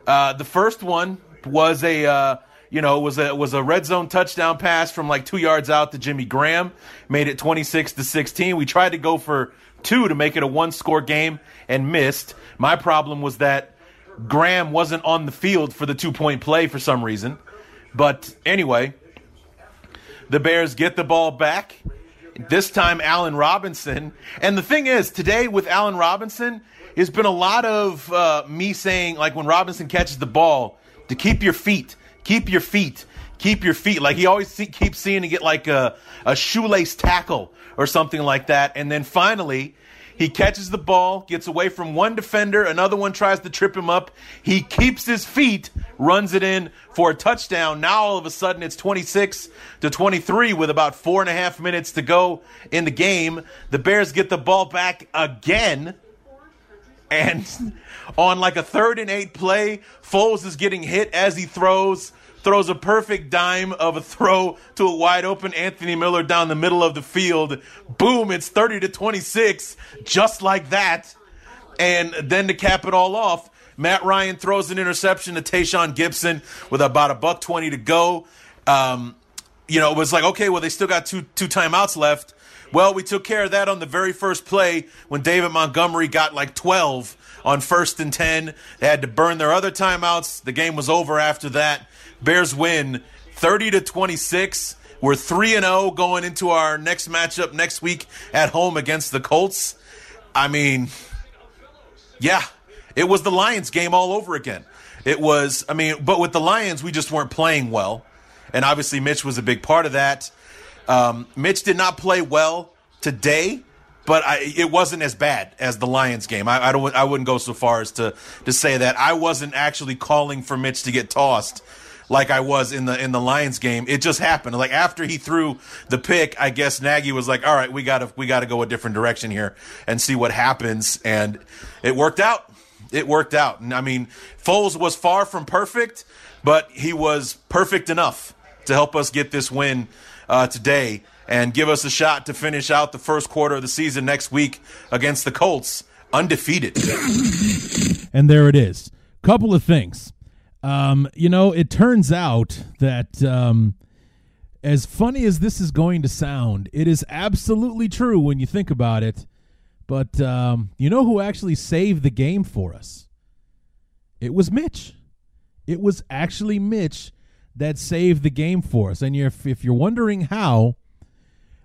Uh, the first one was a. Uh, you know, was a was a red zone touchdown pass from like two yards out to Jimmy Graham, made it 26 to 16. We tried to go for two to make it a one score game and missed. My problem was that Graham wasn't on the field for the two point play for some reason. But anyway, the Bears get the ball back. This time, Allen Robinson. And the thing is, today with Allen Robinson, has been a lot of uh, me saying, like when Robinson catches the ball, to keep your feet, keep your feet, keep your feet. Like he always see, keeps seeing to get like a, a shoelace tackle or something like that. And then finally, he catches the ball, gets away from one defender, another one tries to trip him up. He keeps his feet, runs it in for a touchdown. Now all of a sudden it's 26 to 23 with about four and a half minutes to go in the game. The Bears get the ball back again. And on like a third and eight play, Foles is getting hit as he throws throws a perfect dime of a throw to a wide open Anthony Miller down the middle of the field. Boom, it's 30 to 26, just like that. And then to cap it all off, Matt Ryan throws an interception to Tashaun Gipson with about a buck 20 to go. Um, you know, it was like, okay, well, they still got two, two timeouts left. Well, we took care of that on the very first play when David Montgomery got like 12 on first and 10. They had to burn their other timeouts. The game was over after that. Bears win 30 to 26. We're 3 and 0 going into our next matchup next week at home against the Colts. I mean, yeah, it was the Lions game all over again. It was, I mean, but with the Lions, we just weren't playing well. And obviously, Mitch was a big part of that. Um, Mitch did not play well today, but I, it wasn't as bad as the Lions game. I, I, don't, I wouldn't go so far as to, to say that. I wasn't actually calling for Mitch to get tossed like I was in the in the Lions game. It just happened. Like after he threw the pick, I guess Nagy was like, "All right, we got to we got to go a different direction here and see what happens." And it worked out. It worked out. And I mean, Foles was far from perfect, but he was perfect enough to help us get this win uh, today and give us a shot to finish out the first quarter of the season next week against the Colts undefeated. and there it is. Couple of things. Um, you know, it turns out that um, as funny as this is going to sound, it is absolutely true when you think about it. But um, you know who actually saved the game for us? It was Mitch. It was actually Mitch that saved the game for us. And you're, if you're wondering how,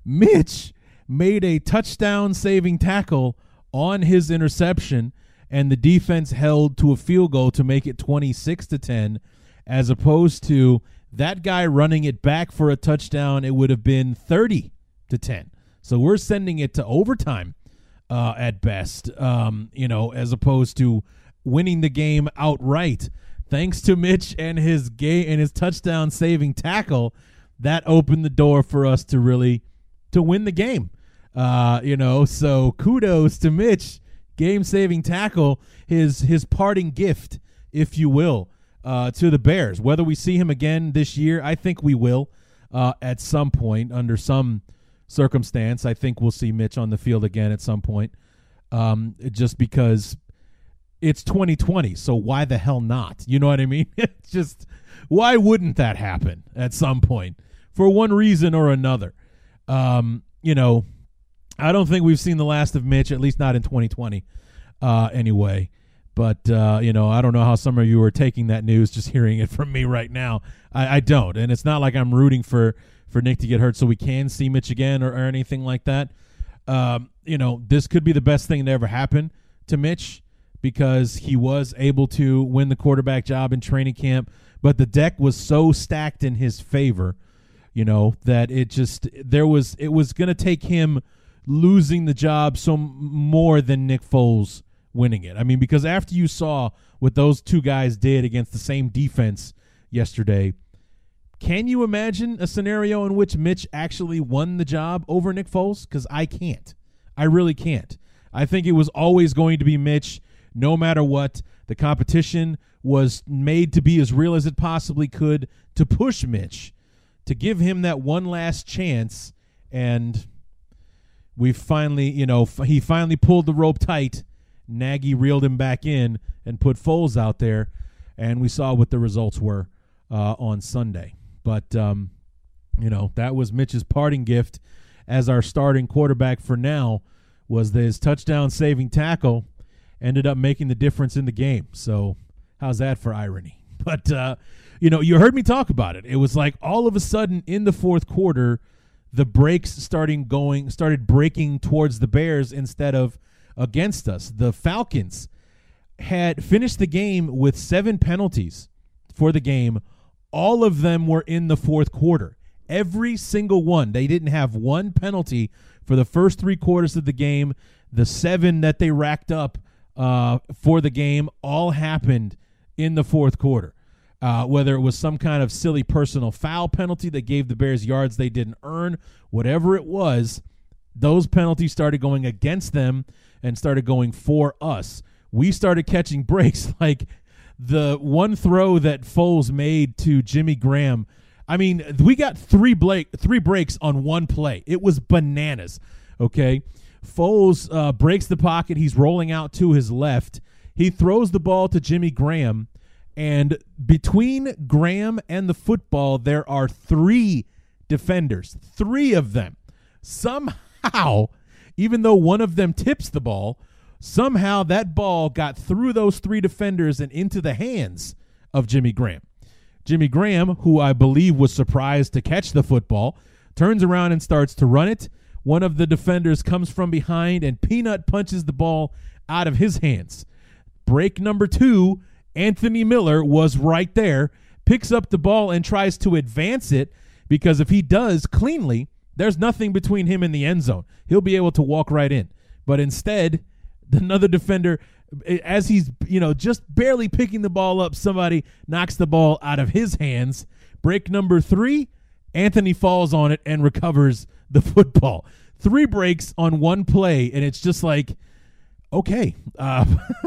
Mitch made a touchdown saving tackle on his interception, and the defense held to a field goal to make it 26 to 10, as opposed to that guy running it back for a touchdown, it would have been 30 to 10. So we're sending it to overtime uh, at best, um, you know, as opposed to winning the game outright. Thanks to Mitch and his game and his touchdown saving tackle, that opened the door for us to really to win the game. Uh, you know, so kudos to Mitch, game saving tackle, his his parting gift, if you will, uh, to the Bears. Whether we see him again this year, I think we will uh, at some point under some circumstance. I think we'll see Mitch on the field again at some point, um, just because it's 2020. So why the hell not? You know what I mean? it's just why wouldn't that happen at some point for one reason or another? Um, you know, I don't think we've seen the last of Mitch, at least not in 2020, uh, anyway. But uh, you know, I don't know how some of you are taking that news, just hearing it from me right now. I, I don't, and it's not like I'm rooting for for Nick to get hurt so we can see Mitch again or, or anything like that. Um, you know, this could be the best thing to ever happen to Mitch because he was able to win the quarterback job in training camp, but the deck was so stacked in his favor, you know, that it just there was it was going to take him losing the job so more than Nick Foles winning it. I mean, because after you saw what those two guys did against the same defense yesterday, can you imagine a scenario in which Mitch actually won the job over Nick Foles? Because I can't. I really can't. I think it was always going to be Mitch no matter what. The competition was made to be as real as it possibly could to push Mitch, to give him that one last chance. And we finally, you know, he finally pulled the rope tight. Nagy reeled him back in and put Foles out there. And we saw what the results were uh, on Sunday. But, um, you know, that was Mitch's parting gift as our starting quarterback for now was his touchdown saving tackle ended up making the difference in the game. So, how's that for irony? But uh, you know, you heard me talk about it. It was like all of a sudden in the fourth quarter, the breaks starting going started breaking towards the Bears instead of against us. The Falcons had finished the game with seven penalties for the game. All of them were in the fourth quarter. Every single one. They didn't have one penalty for the first three quarters of the game. The seven that they racked up uh, for the game all happened in the fourth quarter. Uh, whether it was some kind of silly personal foul penalty that gave the Bears yards they didn't earn, whatever it was, those penalties started going against them and started going for us. We started catching breaks like the one throw that Foles made to Jimmy Graham. I mean, we got three Blake three breaks on one play. It was bananas. Okay. Foles uh, breaks the pocket. He's rolling out to his left. He throws the ball to Jimmy Graham. And between Graham and the football, there are three defenders, three of them. Somehow, even though one of them tips the ball, somehow that ball got through those three defenders and into the hands of Jimmy Graham. Jimmy Graham, who I believe was surprised to catch the football, turns around and starts to run it. One of the defenders comes from behind and Peanut punches the ball out of his hands. Break number two, Anthony Miller was right there, picks up the ball and tries to advance it because if he does cleanly, there's nothing between him and the end zone. He'll be able to walk right in. But instead, another defender as he's you know just barely picking the ball up somebody knocks the ball out of his hands break number three anthony falls on it and recovers the football. Three breaks on one play, and it's just like, okay, uh,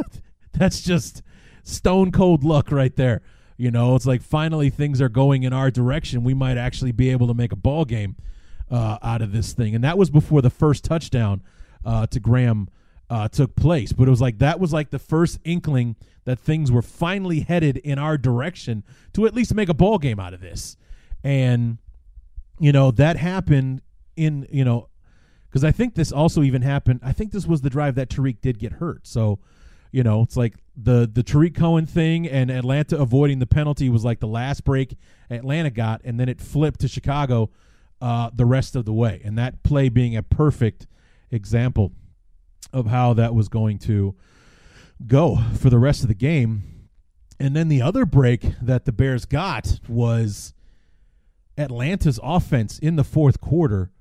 that's just stone cold luck right there. You know, it's like finally things are going in our direction. We might actually be able to make a ball game uh, out of this thing, and that was before the first touchdown uh, to Graham uh, took place. But it was like that was like the first inkling that things were finally headed in our direction to at least make a ball game out of this, and you know that happened in you know because I think this also even happened. I think this was the drive that Tarik did get hurt. So, you know, it's like the the Tarik Cohen thing and Atlanta avoiding the penalty was like the last break Atlanta got, and then it flipped to Chicago uh, the rest of the way, and that play being a perfect example of how that was going to go for the rest of the game. And then the other break that the Bears got was Atlanta's offense in the fourth quarter.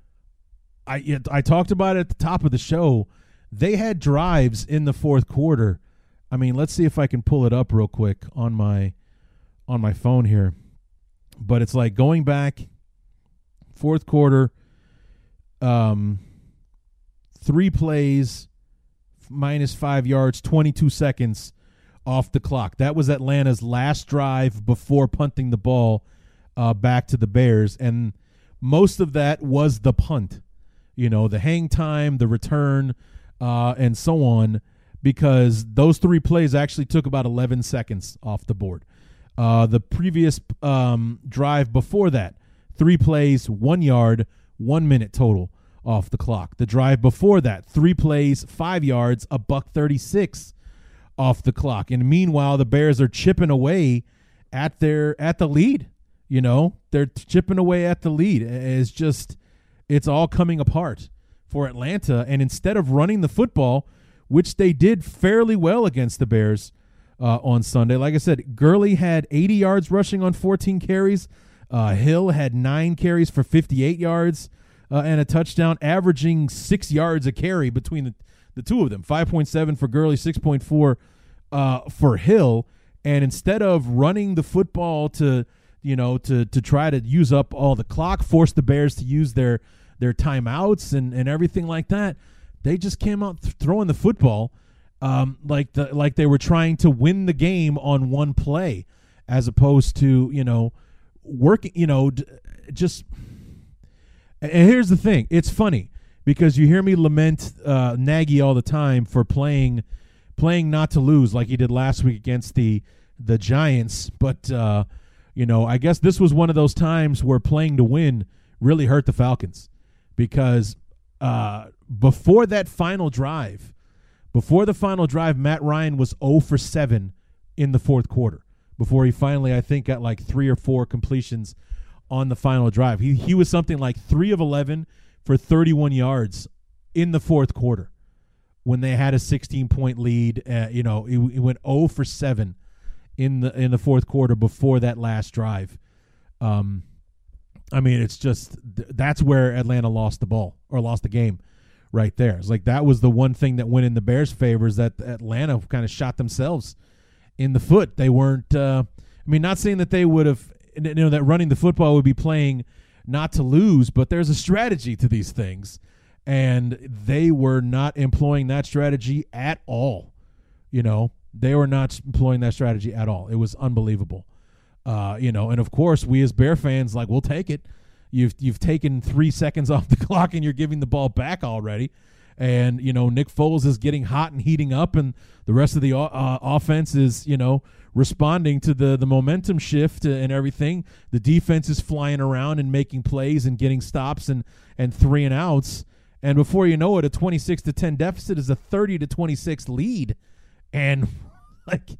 I I talked about it at the top of the show. They had drives in the fourth quarter. I mean, let's see if I can pull it up real quick on my on my phone here. But it's like going back fourth quarter um three plays minus 5 yards, 22 seconds off the clock. That was Atlanta's last drive before punting the ball uh, back to the Bears, and most of that was the punt. You know, the hang time, the return, uh, and so on, because those three plays actually took about 11 seconds off the board. Uh, the previous um, drive before that, three plays, one yard, one minute total off the clock. The drive before that, three plays, five yards, a buck 36 off the clock. And meanwhile, the Bears are chipping away at their at the lead. You know, they're chipping away at the lead. It's just it's all coming apart for Atlanta. And instead of running the football, which they did fairly well against the Bears uh, on Sunday, like I said, Gurley had 80 yards rushing on 14 carries. Uh, Hill had nine carries for 58 yards uh, and a touchdown, averaging six yards a carry between the, the two of them 5.7 for Gurley, 6.4 uh, for Hill. And instead of running the football to, you know, to, to try to use up all the clock, force the Bears to use their, their timeouts and, and everything like that, they just came out th- throwing the football um, like the like they were trying to win the game on one play, as opposed to you know working you know d- just and here's the thing. It's funny because you hear me lament uh, Nagy all the time for playing playing not to lose like he did last week against the the Giants, but uh, you know I guess this was one of those times where playing to win really hurt the Falcons because uh, before that final drive, before the final drive, Matt Ryan was 0 for 7 in the fourth quarter before he finally I think got like three or four completions on the final drive. He he was something like 3 of 11 for 31 yards in the fourth quarter when they had a 16 point lead. Uh, you know, he, he, went 0 for 7 in the in the fourth quarter before that last drive. Um, I mean, it's just th- that's where Atlanta lost the ball or lost the game right there. It's like that was the one thing that went in the Bears' favor is that Atlanta kind of shot themselves in the foot. They weren't. Uh, I mean, not saying that they would have you know that running the football would be playing not to lose, but there's a strategy to these things, and they were not employing that strategy at all. You know, they were not employing that strategy at all. It was unbelievable. Uh, you know, and of course, we as Bear fans, like, we'll take it. You've you've taken three seconds off the clock and you're giving the ball back already. And you know Nick Foles is getting hot and heating up, and the rest of the uh, offense is you know responding to the the momentum shift and everything. The defense is flying around and making plays and getting stops and and three and outs. And before you know it, a 26 to 10 deficit is a 30 to 26 lead. And like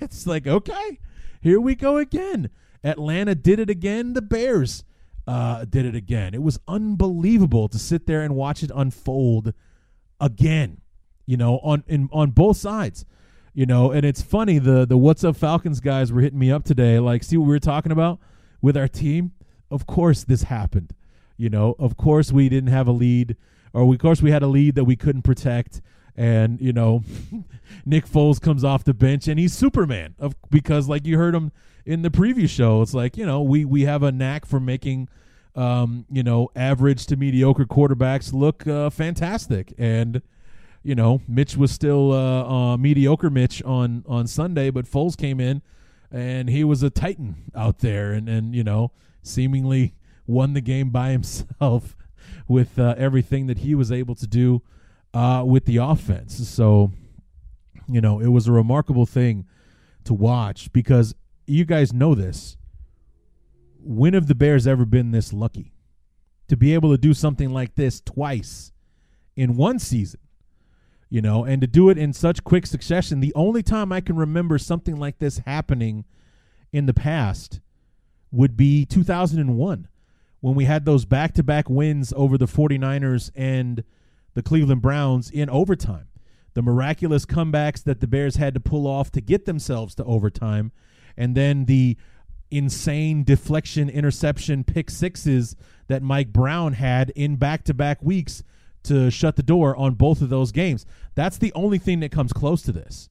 it's like okay, here we go again. Atlanta did it again. The Bears uh, did it again. It was unbelievable to sit there and watch it unfold again. You know, on in on both sides you know and it's funny the the what's up falcons guys were hitting me up today like see what we were talking about with our team of course this happened you know of course we didn't have a lead or we, of course we had a lead that we couldn't protect and you know nick foles comes off the bench and he's superman of because like you heard him in the previous show it's like you know we we have a knack for making um you know average to mediocre quarterbacks look uh, fantastic. And you know, Mitch was still uh, uh, mediocre Mitch on on Sunday, but Foles came in and he was a titan out there, and and you know, seemingly won the game by himself with uh, everything that he was able to do uh, with the offense. So, you know, it was a remarkable thing to watch because you guys know this. When have the Bears ever been this lucky to be able to do something like this twice in one season? you know, and to do it in such quick succession. The only time I can remember something like this happening in the past would be 2001 when we had those back to back wins over the 49ers and the Cleveland Browns in overtime. The miraculous comebacks that the Bears had to pull off to get themselves to overtime, and then the insane deflection, interception, pick sixes that Mike Brown had in back to back weeks to shut the door on both of those games. That's the only thing that comes close to this.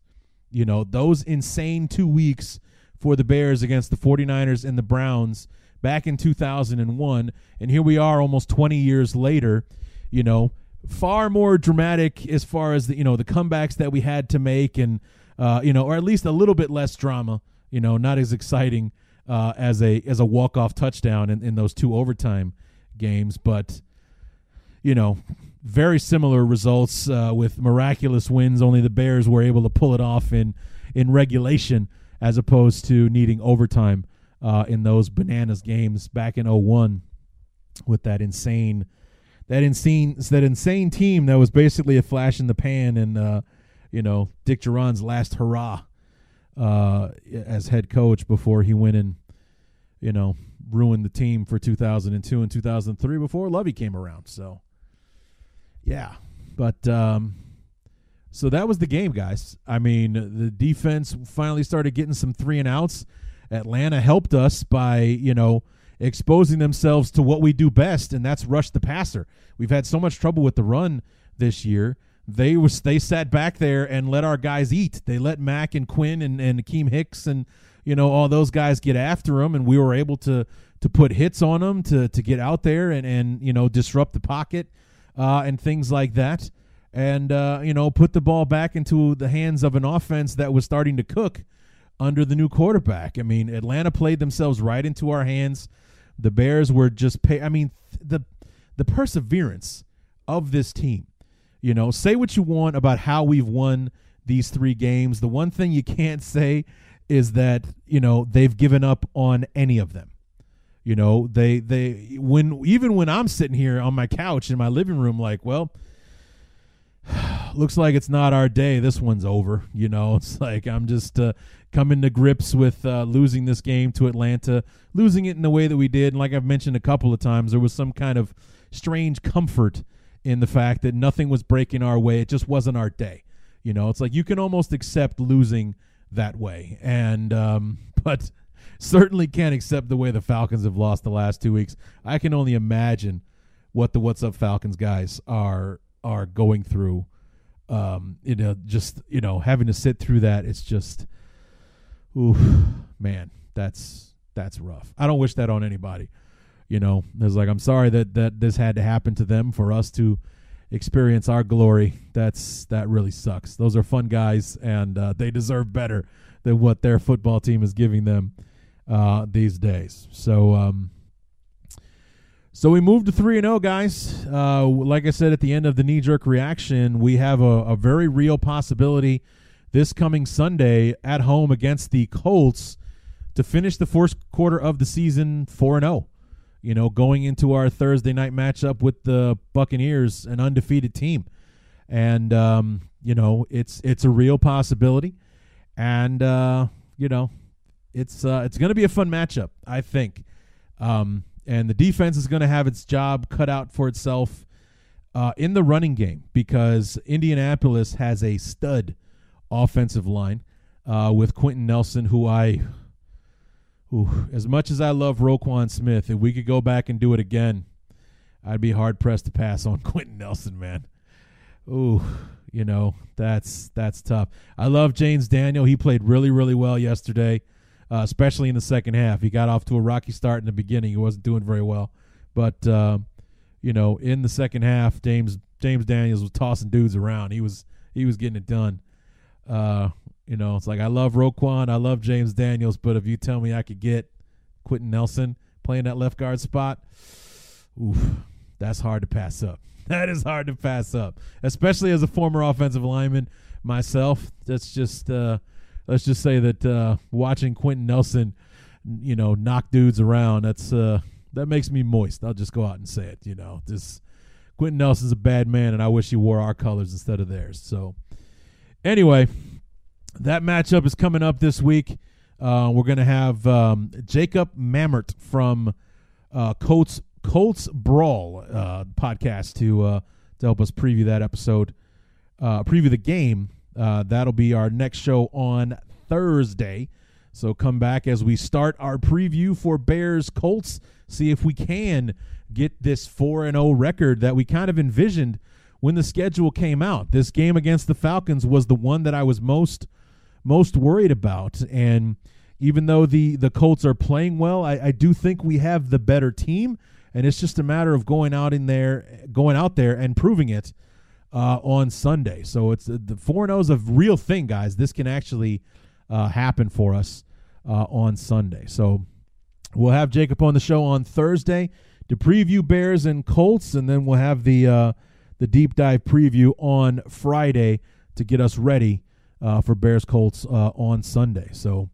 You know, those insane two weeks for the Bears against the 49ers and the Browns back in 2001. And here we are almost 20 years later, you know, far more dramatic as far as the, you know, the comebacks that we had to make and, uh, you know, or at least a little bit less drama, you know, not as exciting uh, as a as a walk off touchdown in, in those two overtime games, but you know, very similar results uh, with miraculous wins. Only the Bears were able to pull it off in in regulation as opposed to needing overtime uh, in those bananas games back in 01 with that insane that insane that insane team that was basically a flash in the pan and uh, you know Dick Jauron's last hurrah uh, as head coach before he went and you know ruined the team for 2002 and 2003 before Lovie came around. So yeah, but um, so that was the game, guys. I mean, the defense finally started getting some three and outs. Atlanta helped us by you know exposing themselves to what we do best, and that's rush the passer. We've had so much trouble with the run this year they was they sat back there and let our guys eat. They let Mack and Quinn and and Akiem Hicks and you know all those guys get after them, and we were able to to put hits on them to to get out there and and you know disrupt the pocket uh, and things like that, and uh, you know put the ball back into the hands of an offense that was starting to cook under the new quarterback. I mean, Atlanta played themselves right into our hands. The Bears were just pay. I mean, the the perseverance of this team you know, say what you want about how we've won these three games. The one thing you can't say is that, you know, they've given up on any of them. You know, they they when even when I'm sitting here on my couch in my living room like, well, looks like it's not our day. This one's over. You know, it's like I'm just uh, coming to grips with uh, losing this game to Atlanta, losing it in the way that we did. And like I've mentioned a couple of times, there was some kind of strange comfort in the fact that nothing was breaking our way. It just wasn't our day. You know, it's like you can almost accept losing that way, and um, but certainly can't accept the way the Falcons have lost the last two weeks. I can only imagine what the What's Up Falcons guys are are going through. Um, you know, just you know, having to sit through that. It's just, ooh, man, that's that's rough. I don't wish that on anybody. You know, it's like I'm sorry that that this had to happen to them for us to experience our glory. That's that really sucks. Those are fun guys, and uh, they deserve better than what their football team is giving them uh, these days. So, um, so we moved to three and zero, oh, guys. Uh, like I said at the end of the knee jerk reaction, we have a, a very real possibility this coming Sunday at home against the Colts to finish the first quarter of the season four and zero. Oh. You know, going into our Thursday night matchup with the Buccaneers, an undefeated team, and um, you know, it's it's a real possibility, and uh, you know, it's uh, it's going to be a fun matchup, I think, um, and the defense is going to have its job cut out for itself uh, in the running game because Indianapolis has a stud offensive line uh, with Quenton Nelson, who I Ooh, as much as I love Roquan Smith, if we could go back and do it again, I'd be hard pressed to pass on Quenton Nelson, man. Ooh, you know that's that's tough. I love James Daniel. He played really really well yesterday, uh, especially in the second half. He got off to a rocky start in the beginning. He wasn't doing very well, but uh, you know in the second half, James James Daniels was tossing dudes around. He was he was getting it done. Uh, you know, it's like I love Roquan, I love James Daniels, but if you tell me I could get Quenton Nelson playing that left guard spot, oof, that's hard to pass up. That is hard to pass up, especially as a former offensive lineman myself. That's just uh, let's just say that uh, watching Quenton Nelson, you know, knock dudes around. That's uh, that makes me moist. I'll just go out and say it. You know, this Quenton Nelson's a bad man, and I wish he wore our colors instead of theirs. So, anyway, that matchup is coming up this week. Uh, we're going to have um, Jacob Mammert from uh, Colts Colts Brawl uh, podcast to uh, to help us preview that episode, uh, preview the game. Uh, that'll be our next show on Thursday. So come back as we start our preview for Bears Colts. See if we can get this 4 0 record that we kind of envisioned when the schedule came out. This game against the Falcons was the one that I was most most worried about. And even though the the Colts are playing well, I, I do think we have the better team, and it's just a matter of going out in there, going out there and proving it uh, on Sunday. So it's the four zero is a real thing, guys. This can actually uh, happen for us uh, on Sunday. So we'll have Jacob on the show on Thursday to preview Bears and Colts, and then we'll have the uh, the deep dive preview on Friday to get us ready uh, for Bears Colts uh, on Sunday. So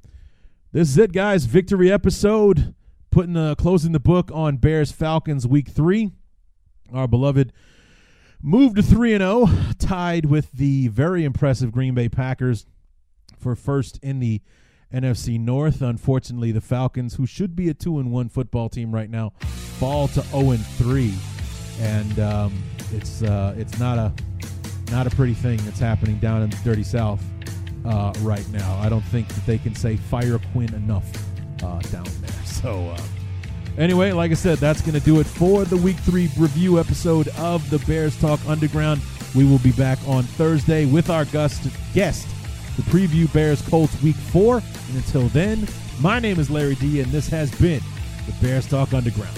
this is it, guys. Victory episode, putting the closing the book on Bears Falcons Week Three. Our beloved moved to three and zero, tied with the very impressive Green Bay Packers for first in the NFC North. Unfortunately, the Falcons, who should be a two and one football team right now, fall to zero and three, and um, it's uh, it's not a not a pretty thing that's happening down in the dirty South uh, right now. I don't think that they can say fire Quinn enough uh, down there. So. Uh, Anyway, like I said, that's going to do it for the week three review episode of the Bears Talk Underground. We will be back on Thursday with our guest, guest to preview Bears Colts week four. And until then, my name is Larry D, and this has been the Bears Talk Underground.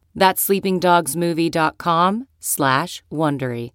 That's sleepingdogsmovie.com slash Wondery.